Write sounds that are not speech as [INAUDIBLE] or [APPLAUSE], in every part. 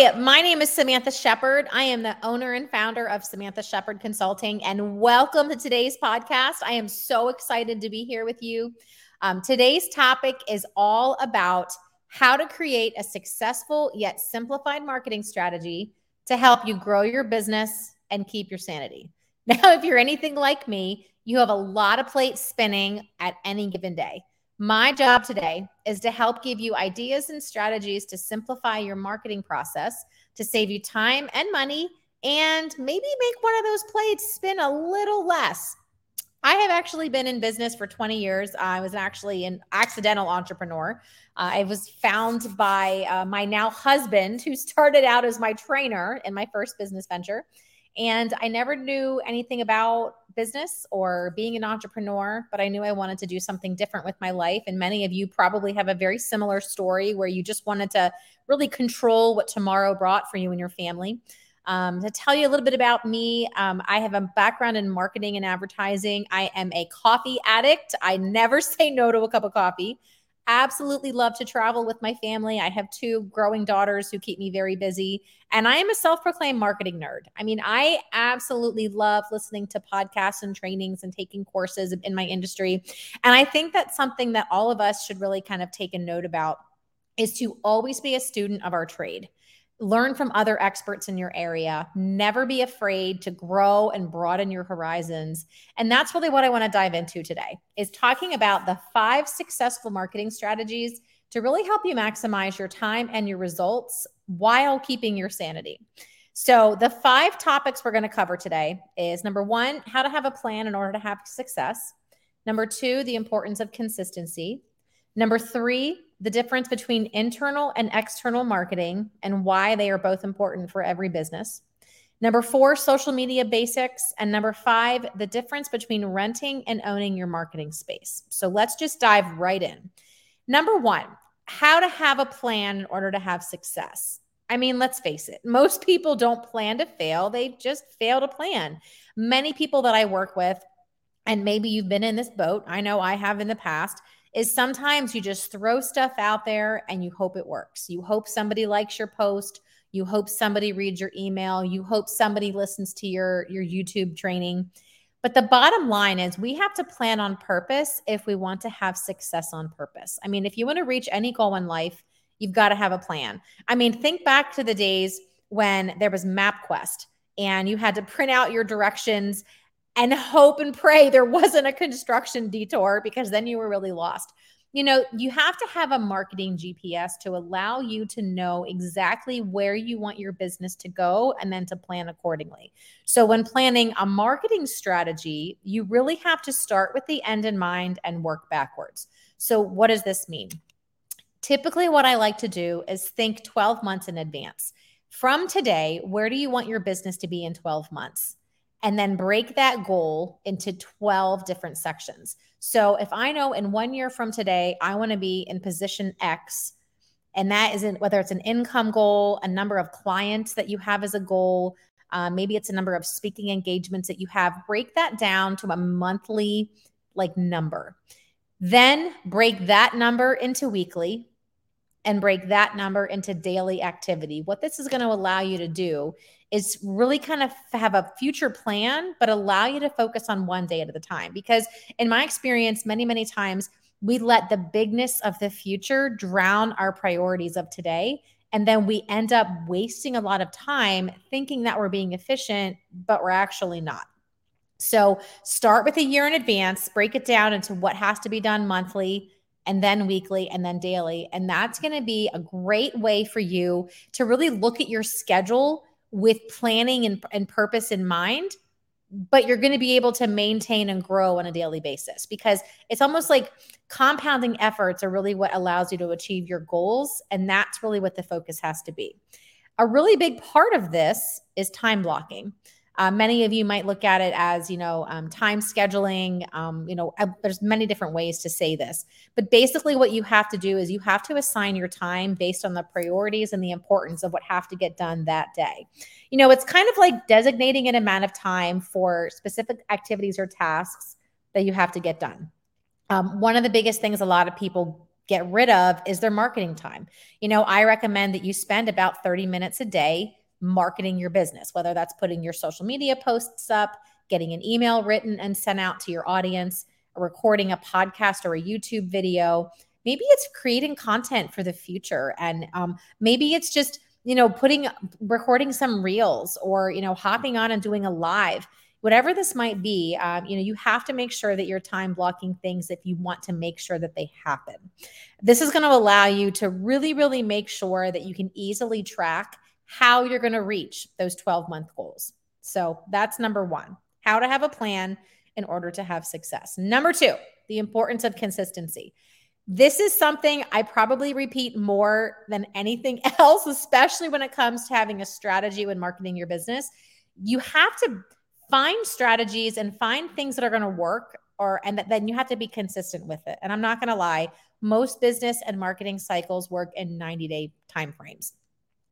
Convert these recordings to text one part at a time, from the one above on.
My name is Samantha Sheppard. I am the owner and founder of Samantha Sheppard Consulting, and welcome to today's podcast. I am so excited to be here with you. Um, today's topic is all about how to create a successful yet simplified marketing strategy to help you grow your business and keep your sanity. [LAUGHS] Now, if you're anything like me, you have a lot of plates spinning at any given day. My job today is to help give you ideas and strategies to simplify your marketing process to save you time and money and maybe make one of those plates spin a little less. I have actually been in business for 20 years. I was actually an accidental entrepreneur. Uh, I was found by uh, my now husband, who started out as my trainer in my first business venture. And I never knew anything about business or being an entrepreneur, but I knew I wanted to do something different with my life. And many of you probably have a very similar story where you just wanted to really control what tomorrow brought for you and your family. Um, to tell you a little bit about me, um, I have a background in marketing and advertising. I am a coffee addict. I never [LAUGHS] say no to a cup of coffee absolutely love to travel with my family. I have two growing daughters who keep me very busy. And I am a self proclaimed marketing nerd. I mean, I absolutely love listening to podcasts and trainings and taking courses in my industry. And I think that's something that all of us should really kind of take a note about is to always be a student of our trade learn from other experts in your area. Never be afraid to grow and broaden your horizons. And that's really what i want to dive into today is talking about the five successful marketing strategies to really help you maximize your time and your results while keeping your sanity. So the five topics we're going to cover today is number one how to have a plan in order to have success. Number two the importance of consistency number three the difference between internal and external marketing and why they are both important for every business. Number four, social media basics. And number five, the difference between renting and owning your marketing space. So let's just dive right in. Number one, how to have a plan in order to have success. I mean, let's face it, most people don't plan to fail, they just fail to plan. Many people that I work with, and maybe you've been in this boat, I know I have in the past is sometimes you just throw stuff out there and you hope it works. You hope somebody likes your post, you hope somebody reads your email, you hope somebody listens to your your YouTube training. But the bottom line is we have to plan on purpose if we want to have success on purpose. I mean, if you want to reach any goal in life, you've got to have a plan. I mean, think back to the days when there was MapQuest and you had to [LAUGHS] print out your directions and hope and pray there wasn't a construction detour because then you were really lost. You know, you have to have a marketing GPS to allow you to know exactly where you want your business to go and then to plan accordingly. So, when planning a marketing strategy, you really have to start with the end in mind and work backwards. So, what does this mean? Typically, what I like to do is think 12 months in advance. From today, where do you want your business to be in 12 months? And then break that goal into 12 different sections. So if I know in one year from today, I want to be in position X, and that isn't whether it's an income goal, a number of clients that you have as a goal, uh, maybe it's a number of speaking engagements that you have, break that down to a monthly like number. Then break that number into weekly and break that number into daily activity. What this is going to allow you to do is really kind of have a future plan, but allow you to focus on one day at a time. Because in my experience, many, many times we let the bigness of the future drown our priorities of today. And then we end up wasting a lot of time thinking that we're being efficient, but we're actually not. So start with a year in advance, break it down into what has to be done monthly and then weekly and then daily. And that's going to be a great way for you to really look at your schedule with planning and, and purpose in mind but you're going to be able to maintain and grow on a daily basis because it's almost like compounding efforts are really what allows you to achieve your goals. And that's really what the focus has to be. A really big part of this is time blocking. Uh, many of you might look at it as, you know, um, time scheduling. Um, you know, uh, there's many different ways to say this, but basically, what you have to do is you have to assign your time based on the priorities and the importance of what have to get done that day. You know, it's kind of like designating an amount of time for specific activities or tasks that you have to get done. Um, one of the biggest things a lot of people get rid of is their marketing time. You know, I recommend that you spend about 30 minutes a day marketing your business, whether that's putting your social media posts up, getting an email written and sent out to your audience, recording a podcast or a YouTube video. Maybe it's creating content for the future. And um, maybe it's just, you know, putting, recording some reels or, you know, hopping on and doing a live whatever this might be, um, you know, you have to make sure that you're time blocking things if you want to make sure that they happen. This is going to allow you to really, really make sure that you can easily track how you're going to reach those 12 month goals. So that's number one how to have a plan in order to have success. Number two, the importance of consistency. This is something I probably repeat more than anything [LAUGHS] else, especially when it comes to having a strategy when marketing your business. You have to find strategies and find things that are going to work or and then you have to be consistent with it and i'm not going to lie most business and marketing cycles work in 90 day time frames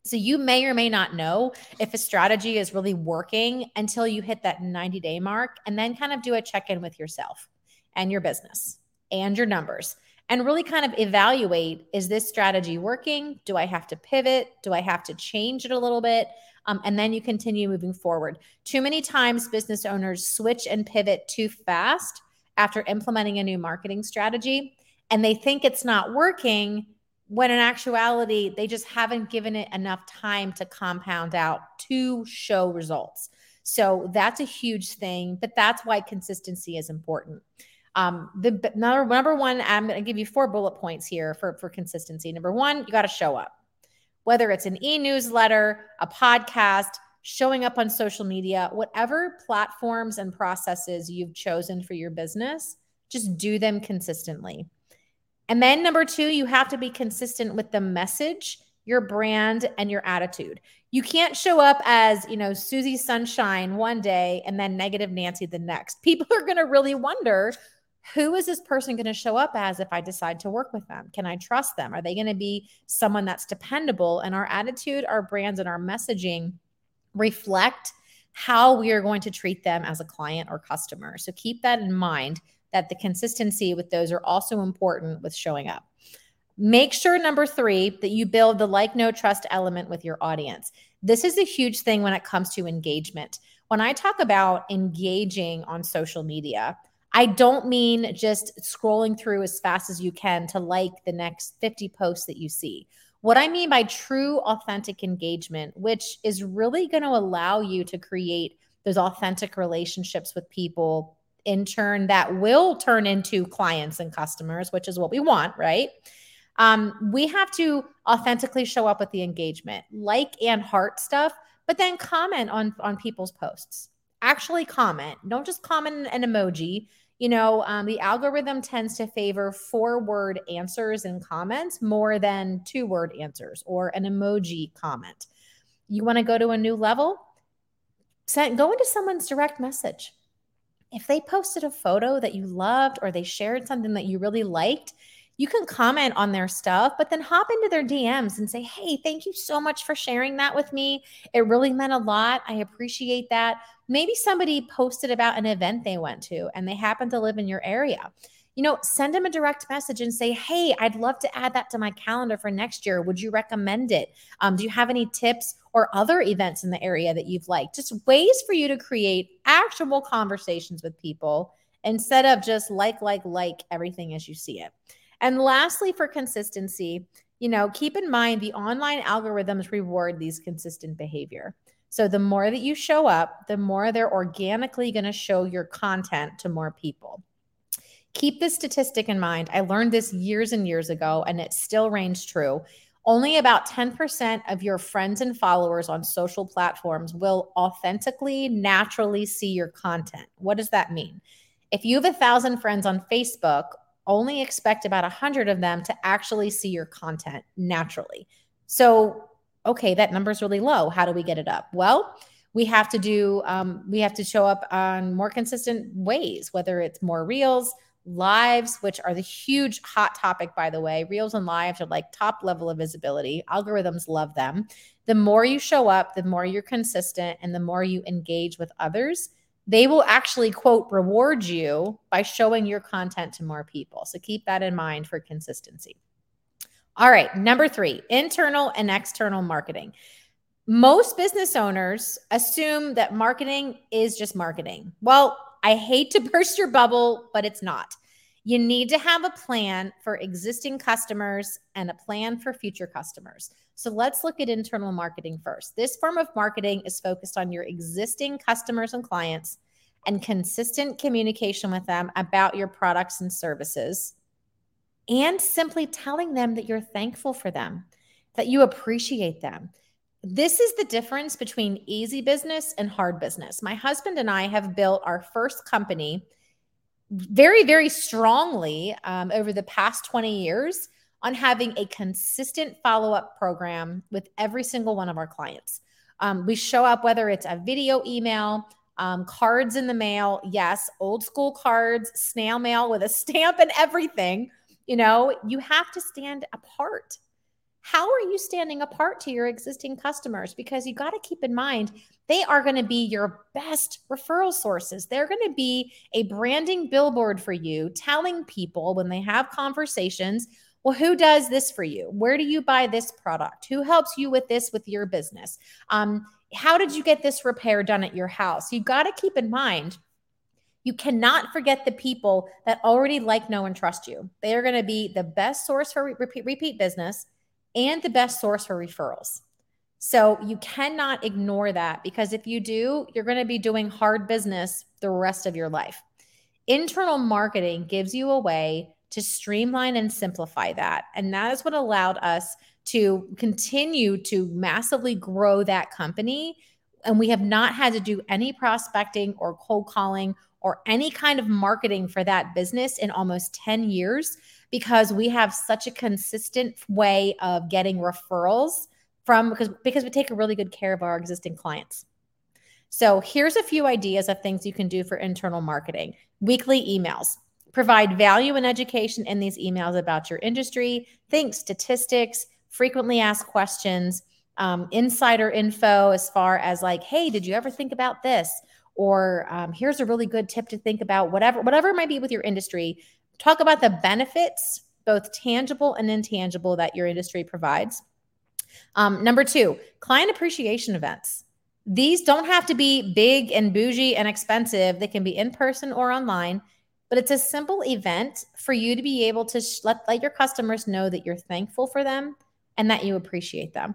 so you may or may not know if a strategy is really working until you hit that 90 day mark and then kind of do a check in with yourself and your business and your numbers and really kind of evaluate is this strategy working? Do i have to pivot? Do i have to change it a little bit? Um, and then you continue moving forward. Too many times, business owners switch and pivot too fast after implementing a new marketing strategy, and they think it's not working when in actuality, they just haven't given it enough time to compound out to show results. So that's a huge thing, but that's why consistency is important. Um, the number, number one, I'm going to give you four bullet points here for, for consistency. Number one, you got to show up whether it's an e newsletter, a podcast, showing up on social media, whatever platforms and processes you've chosen for your business, just do them consistently. And then number two, you have to be consistent with the message, your brand, and your attitude. You can't show up as, you know, Susie Sunshine one day and then negative Nancy the next. [LAUGHS] People are going to really wonder who is this person going to show up as if I decide to work with them? Can I trust them? Are they going to be someone that's dependable? And our attitude, our brands, and our messaging reflect how we are going to treat them as a client or customer. So keep that in mind that the consistency with those are also important with showing up. Make sure, number three, that you build the like, know trust element with your audience. This is a huge thing when it comes to engagement. When I talk about engaging on social media, I don't mean just scrolling through as fast as you can to like the next 50 posts that you see. What I mean by true authentic engagement, which is really going to allow you to create those authentic relationships with people in turn that will turn into clients and customers, which is what we want, right? Um, we have to authentically show up with the engagement, like and heart stuff, but then comment on on people's posts actually comment. Don't just comment an emoji. You know, um, the algorithm tends to favor four word answers and comments more than two word answers or an emoji comment. You want to go to a new level? Send, go into someone's direct message. If they posted a photo that you loved or they shared something that you really liked, you can comment on their stuff, but then hop into their DMs and say, Hey, thank you so much for sharing that with me. It really meant a lot. I appreciate that. Maybe somebody posted about an event they went to and they happen to live in your area. You know, send them a direct message and say, Hey, I'd love to add that to my calendar for next year. Would you recommend it? Um, do you have any tips or other events in the area that you've liked? Just ways for you to create actual conversations with people instead of just like, like, like everything as you see it. And lastly, for consistency, you know, keep in mind the online algorithms reward these consistent behavior. So the more that you show up, the more they're organically going to show your content to more people. Keep this statistic in mind. I learned this years and years ago, and it still reigns true. Only about 10% of your friends and followers on social platforms will authentically, naturally see your content. What does that mean? If you have a thousand friends on Facebook, only expect about a 100 of them to actually see your content naturally. So, okay, that number is really low. How do we get it up? Well, we have to do, um, we have to show up on more consistent ways, whether it's more reels, lives, which are the huge hot topic, by the way. Reels and lives are like top level of visibility. Algorithms love them. The more you show up, the more you're consistent, and the more you engage with others, they will actually quote reward you by showing your content to more people. So keep that in mind for consistency. All right, number three internal and external marketing. Most business owners assume that marketing is just marketing. Well, I hate to burst your bubble, but it's not. You need to have a plan for existing customers and a plan for future customers. So let's look at internal marketing first. This form of marketing is focused on your existing customers and clients and consistent communication with them about your products and services, and simply telling them that you're thankful for them, that you appreciate them. This is the difference between easy business and hard business. My husband and I have built our first company very, very strongly um, over the past 20 years on having a consistent follow up program with every single one of our clients. Um, we show up, whether it's a video email, um, cards in the mail, yes, old school cards, snail mail with a stamp and everything. You know, you have to stand apart. How are you standing apart to your existing customers? Because you got to keep in mind, they are going to be your best referral sources. They're going to be a branding billboard for you, telling people when they have conversations, well, who does this for you? Where do you buy this product? Who helps you with this with your business? Um, how did you get this repair done at your house? You got to keep in mind you cannot forget the people that already like, know, and trust you. They are going to be the best source for repeat, repeat business and the best source for referrals. So you cannot ignore that because if you do, you're going to be doing hard business the rest of your life. Internal marketing gives you a way to streamline and simplify that. And that is what allowed us to continue to massively grow that company. And we have not had to do any prospecting or cold calling or any kind of marketing for that business in almost 10 years because we have such a consistent way of getting referrals from because because we take a really good care of our existing clients. So, here's a few ideas of things you can do for internal marketing. Weekly emails. Provide value and education in these emails about your industry, think statistics, frequently asked questions, um, insider info as far as like, hey, did you ever think about this? Or um, here's a really good tip to think about. Whatever, whatever it might be with your industry, talk about the benefits, both tangible and intangible, that your industry provides. Um, number two, client appreciation events. These don't have to be big and bougie and expensive. They can be in person or online but it's a simple event for you to be able to sh- let, let your customers know that you're thankful for them and that you appreciate them.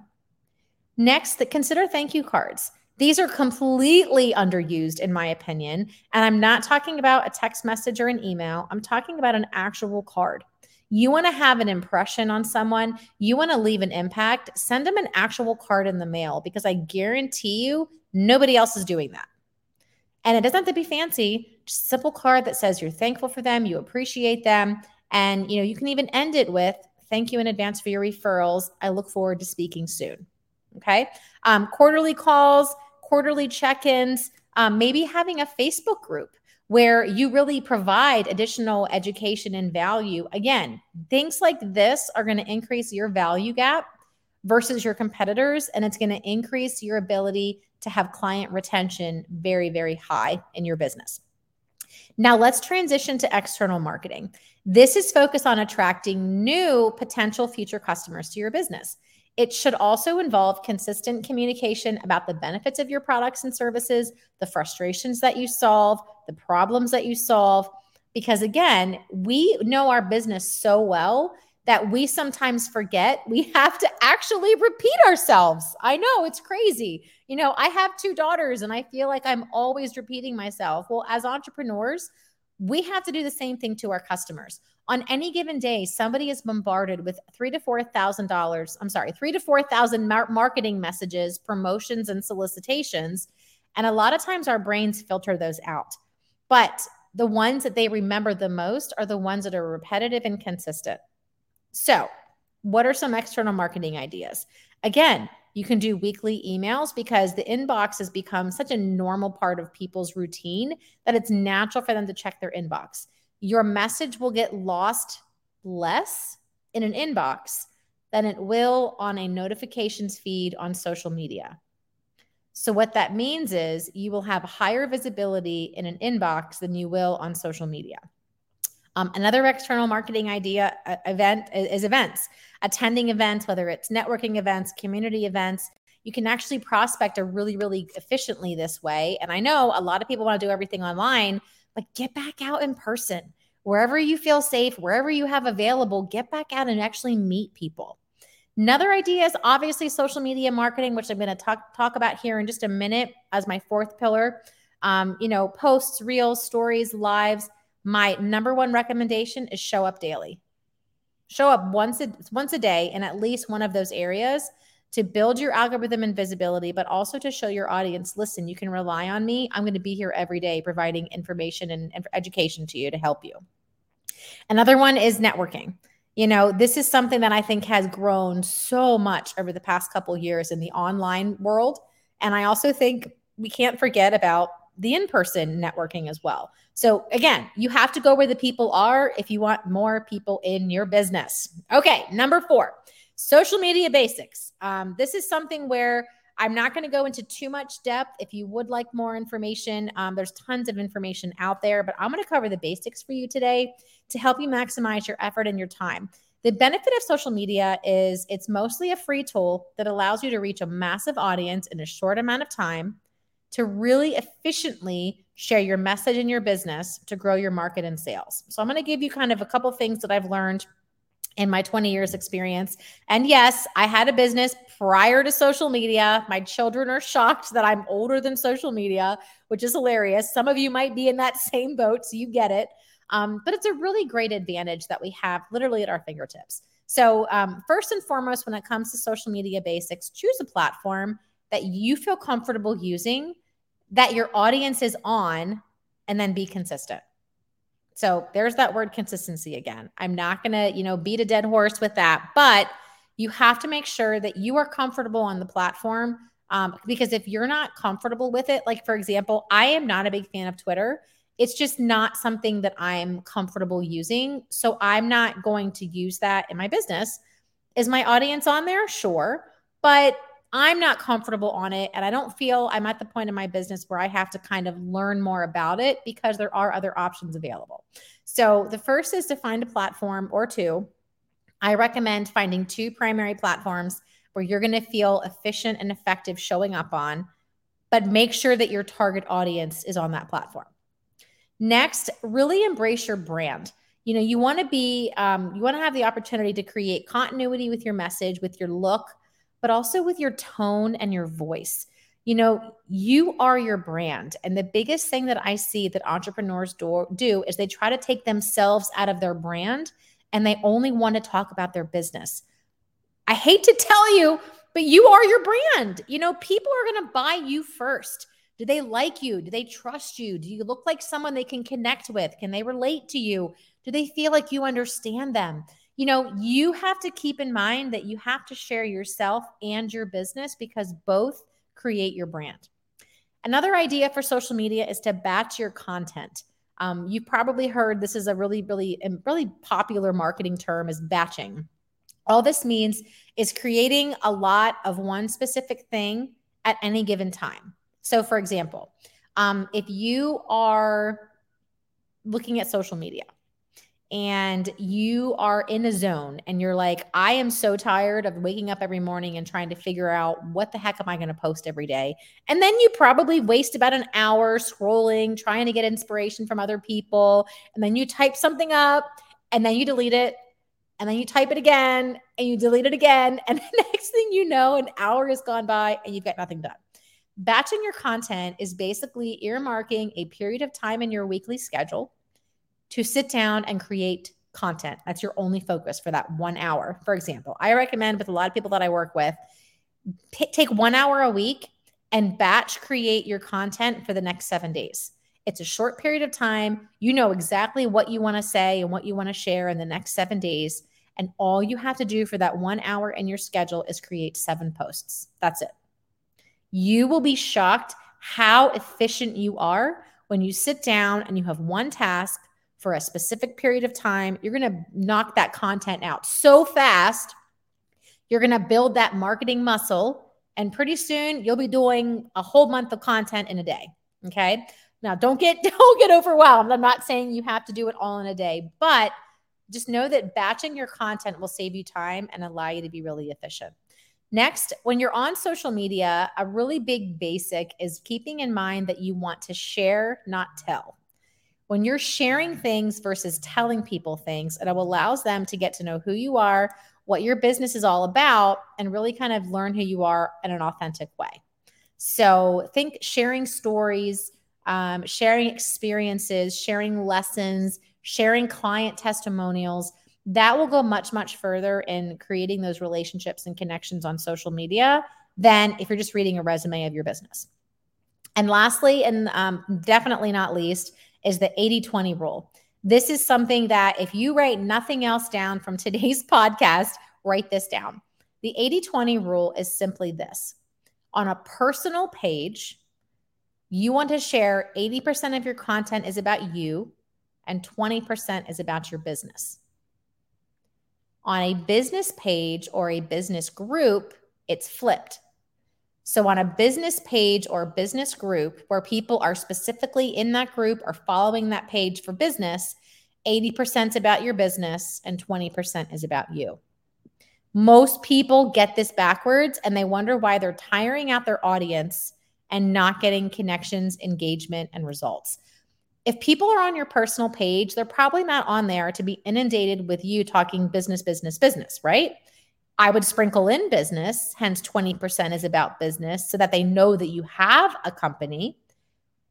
Next, consider thank you cards. These are completely underused, in my opinion. And I'm not talking about a text message or an email, I'm talking about an actual card. You want to have an impression on someone, you want to leave an impact, send them an actual card in the mail because I guarantee you nobody else is doing that. And it doesn't have to be fancy, just simple card that says you're thankful for them, you appreciate them. And you know, you can even end it with thank you in advance for your referrals. I look forward to speaking soon. Okay. Um, quarterly calls, quarterly check-ins, um, maybe having a Facebook group where you really provide additional education and value. Again, things like this are going to increase your value gap versus your competitors, and it's going to increase your ability to have client retention very, very high in your business. Now, let's transition to external marketing. This is focused on attracting new potential future customers to your business. It should also involve consistent communication about the benefits of your products and services, the frustrations that you solve, the problems that you solve. Because again, we know our business so well that we sometimes forget we [LAUGHS] have to actually repeat ourselves. I know it's crazy. You know, I have two daughters and I feel like I'm always repeating myself. Well, as entrepreneurs, we have to do the same thing to our customers. On any given day, somebody is bombarded with three to four thousand dollars. I'm sorry, three to four thousand mar- marketing messages, promotions, and solicitations. And a lot of times our brains filter those out. But the ones that they remember the most are the ones that are repetitive and consistent. So, what are some external marketing ideas? Again, you can do weekly emails because the inbox has become such a normal part of people's routine that it's natural for them to check their inbox. Your message will get lost less in an inbox than it will on a notifications feed on social media. So, what that means is you will have higher visibility in an inbox than you will on social media. Um, another external marketing idea uh, event is, is events, attending events, whether it's networking events, community events. You can actually prospect a really, really efficiently this way. And I know a lot of people want to do everything online, but get back out in person. Wherever you feel safe, wherever you have available, get back out and actually meet people. Another idea is obviously social media marketing, which I'm going to talk talk about here in just a minute as my fourth pillar. Um, you know, posts, reels, stories, lives. My number one recommendation is show up daily. Show up once a, once a day in at least one of those areas to build your algorithm and visibility, but also to show your audience listen, you can rely on me. I'm going to be here every day providing information and, and education to you to help you. Another one is networking. You know, this is something that I think has grown so much over the past couple years in the online world. And I also think we can't forget about the in person networking as well. So, again, you have to go where the people are if you want more people in your business. Okay, number four, social media basics. Um, this is something where I'm not going to go into too much depth. If you would like more information, um, there's tons of information out there, but I'm going to cover the basics for you today to help you maximize your effort and your time. The benefit of social media is it's mostly a free tool that allows you to reach a massive audience in a short amount of time to really efficiently share your message in your business to grow your market and sales. So I'm going to give you kind of a couple things that I've learned in my 20 years experience. And yes, I had a business prior to social media. My children are shocked that I'm older than social media, which is hilarious. Some of you might be in that [LAUGHS] same boat, so you get it. Um, but it's a really great advantage that we have literally at our fingertips. So, um, first and foremost, when it comes to social media basics, choose a platform that you feel comfortable using, that your audience is on, and then be consistent. So there's that word consistency again. I'm not going to, you know, beat a dead horse with that, but you have to make sure that you are comfortable on the platform. Um, because if you're not comfortable with it, like for example, I am not a big fan of Twitter. It's just not something that I'm comfortable using. So I'm not going to use that in my business. Is my audience on there? Sure. But I'm not comfortable on it. And I don't feel I'm at the point in my business where I have to kind of learn more about it because there are other options available. So the first is to find a platform or two. I recommend finding two primary platforms where you're going to feel efficient and effective showing up on, but make sure that your target audience is on that platform. Next, really embrace your brand. You know, you want to be, um, you want to have the opportunity to create continuity with your message, with your look, but also with your tone and your voice. You know, you are your brand. And the biggest thing that I see that entrepreneurs do, do is they try to take themselves out of their brand and they only want to talk about their business. I hate to tell you, but you are your brand. You know, people are going to buy you first. Do they like you? Do they trust you? Do you look like someone they can connect with? Can they relate to you? Do they feel like you understand them? You know, you have to keep in mind that you have to share yourself and your business because both create your brand. Another idea for social media is to batch your content. Um, you've probably heard this is a really, really, really popular marketing term is batching. All this means is creating a lot of one specific thing at any given time. So, for example, um, if you are looking at social media, and you are in a zone and you're like, I am so tired of waking up every morning and trying to figure out what the heck am I going to post every day. And then you probably waste about an hour scrolling, trying to get inspiration from other people. And then you type something up and then you delete it. And then you type it again and you delete it again. And [LAUGHS] the next thing you know, an hour has gone by and you've got nothing done. Batching your content is basically earmarking a period of time in your weekly schedule to sit down and create content. That's your only focus for that one hour. For example, I recommend with a lot of people that I work with, p- take one hour a week and batch create your content for the next seven days. It's a short period of time. You know exactly what you want to say and what you want to share in the next seven days. And all you have to do for that one hour in your schedule is create seven posts. That's it. You will be shocked how efficient you are when you sit down and you have one task for a specific period of time. You're going to knock that content out so fast. You're going to build that marketing muscle. And pretty soon you'll be doing a whole month of content in a day. Okay. Now, don't get [LAUGHS] don't get overwhelmed. I'm not saying you have to do it all in a day, but just know that batching your content will save you time and allow you to be really efficient. Next, when you're on social media, a really big basic is keeping in mind that you want to share, not tell. When you're sharing things versus telling people things, it allows them to get to know who you are, what your business is all about, and really kind of learn who you are in an authentic way. So think sharing stories, um, sharing experiences, sharing lessons, sharing client testimonials that will go much, much further in creating those relationships and connections on social media than if you're just reading a resume of your business. And lastly, and um, definitely not least, is the 80 20 rule. This is something that if you write nothing else down from today's [LAUGHS] podcast, write this down. The 80 20 rule is simply this on a personal page, you want to share 80% of your content is about you and 20% is about your business. On a business page or a business group, it's flipped. So, on a business page or business group where people are specifically in that group or following that page for business, 80% is about your business and 20% is about you. Most people get this backwards and they wonder why they're tiring out their audience and not getting connections, engagement, and results if people are on your personal page, they're probably not on there to be inundated with you talking business, business, business, right? I would sprinkle in business, hence 20% is about business, so that they know that you have a company,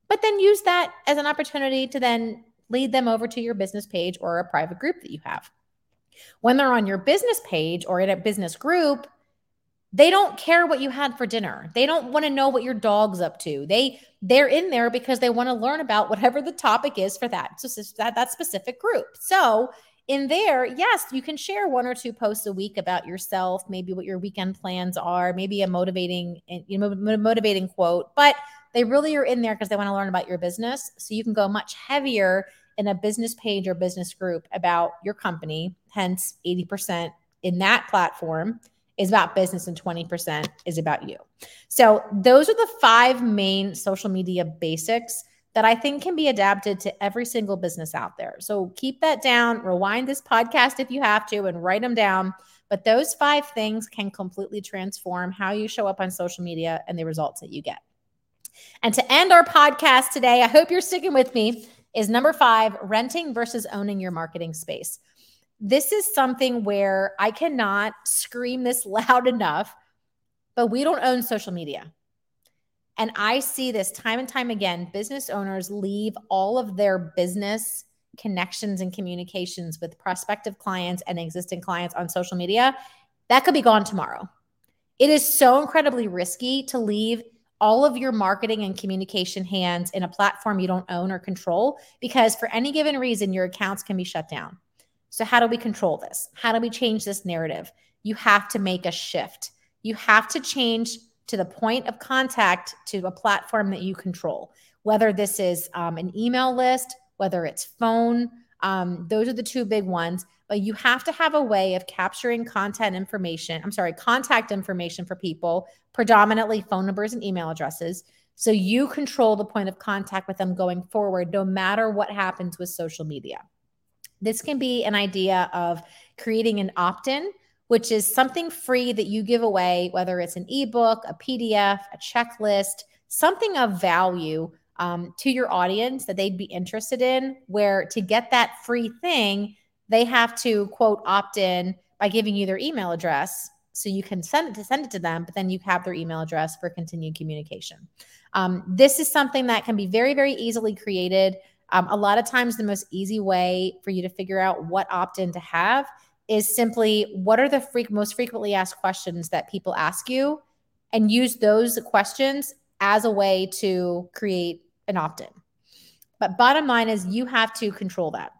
but then use that as an opportunity to then lead them over to your business page or a private group that you have. When they're on your business page or in a business group, they don't care what you had for dinner. They don't want to know what your dog's up to. They they're in there because they want to learn about whatever the topic is for that so that that specific group. So in there, yes, you can share one or two posts a week about yourself, maybe what your weekend plans are, maybe a motivating eh, you know motivating quote, but they really are in there because they want to learn about your business. So you can go much heavier in a business page or business group about your company, hence 80% in that platform is about business and 20% is about you. So, those are the five main social media basics that I think can be adapted to every single business out there. So, keep that down, rewind this podcast if you have to, and write them down. But those five things can completely transform how you show up on social media and the results that you get. And to end our podcast today, I hope you're sticking with me, is number five renting versus owning your marketing space this is something where I cannot scream this [LAUGHS] loud enough, but we don't own social media. And I see this time and time again business owners leave all of their business connections and communications with prospective clients and existing clients on social media. That could be gone tomorrow. It is so incredibly risky to leave all of your marketing and communication hands in a platform you don't own or control because for any given reason, your accounts can be shut down. So, how do we control this? How do we change this narrative? You have to make a shift. You have to change to the point of contact to a platform that you control, whether this is um, an email list, whether it's phone. Um, those are the two big ones. But you have to have a way of capturing content information. I'm sorry, contact information for people, predominantly phone numbers and email addresses. So you control the point of contact with them going forward, no matter what happens with social media. This can be an idea of creating an opt in, which is something free that you give away, whether it's an ebook, a PDF, a checklist, something of value um, to your audience that they'd be interested in. Where to get that free thing, they have to quote opt in by giving you their email address so you can send it to send it to them but then you have their email address for continued communication um, this is something that can be very very easily created um, a lot of times, the most easy way for you to figure out what opt in to have is simply what are the freak, most frequently asked questions that people ask you and use those questions as a way to create an opt in. But bottom line is you have to control that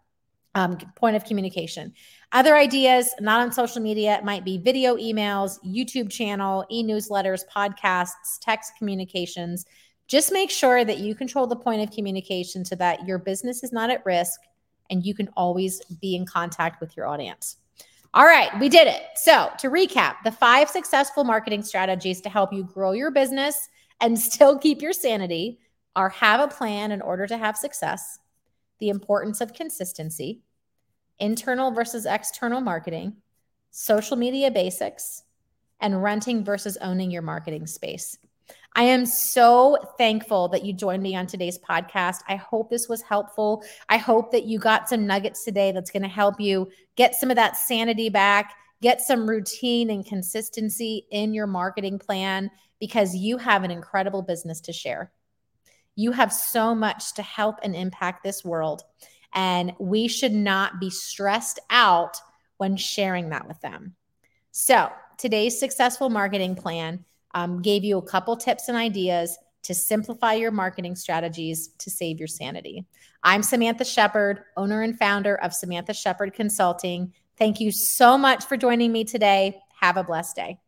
um, point of communication. Other ideas, not on social media, it might be video emails, YouTube channel, e newsletters, podcasts, text communications just make sure that you control the point of communication so that your business is not at risk and you can always be in contact with your audience. All right, we did it. So, to recap, the five successful marketing strategies to help you grow your business and still keep your sanity are have a plan in order to have success, the importance of consistency, internal versus external marketing, social media basics, and renting versus owning your marketing space. I am so thankful that you joined me on today's podcast. I hope this was helpful. I hope that you got some nuggets today that's going to help you get some of that sanity back, get some routine and consistency in your marketing plan because you have an incredible business to share. You have so much to help and impact this world. And we should not be stressed out when sharing that with them. So, today's successful marketing plan um, gave you a couple tips and ideas to simplify your marketing strategies to save your sanity. I'm Samantha Sheppard, owner and founder of Samantha Sheppard Consulting. Thank you so much for joining me today. Have a blessed day.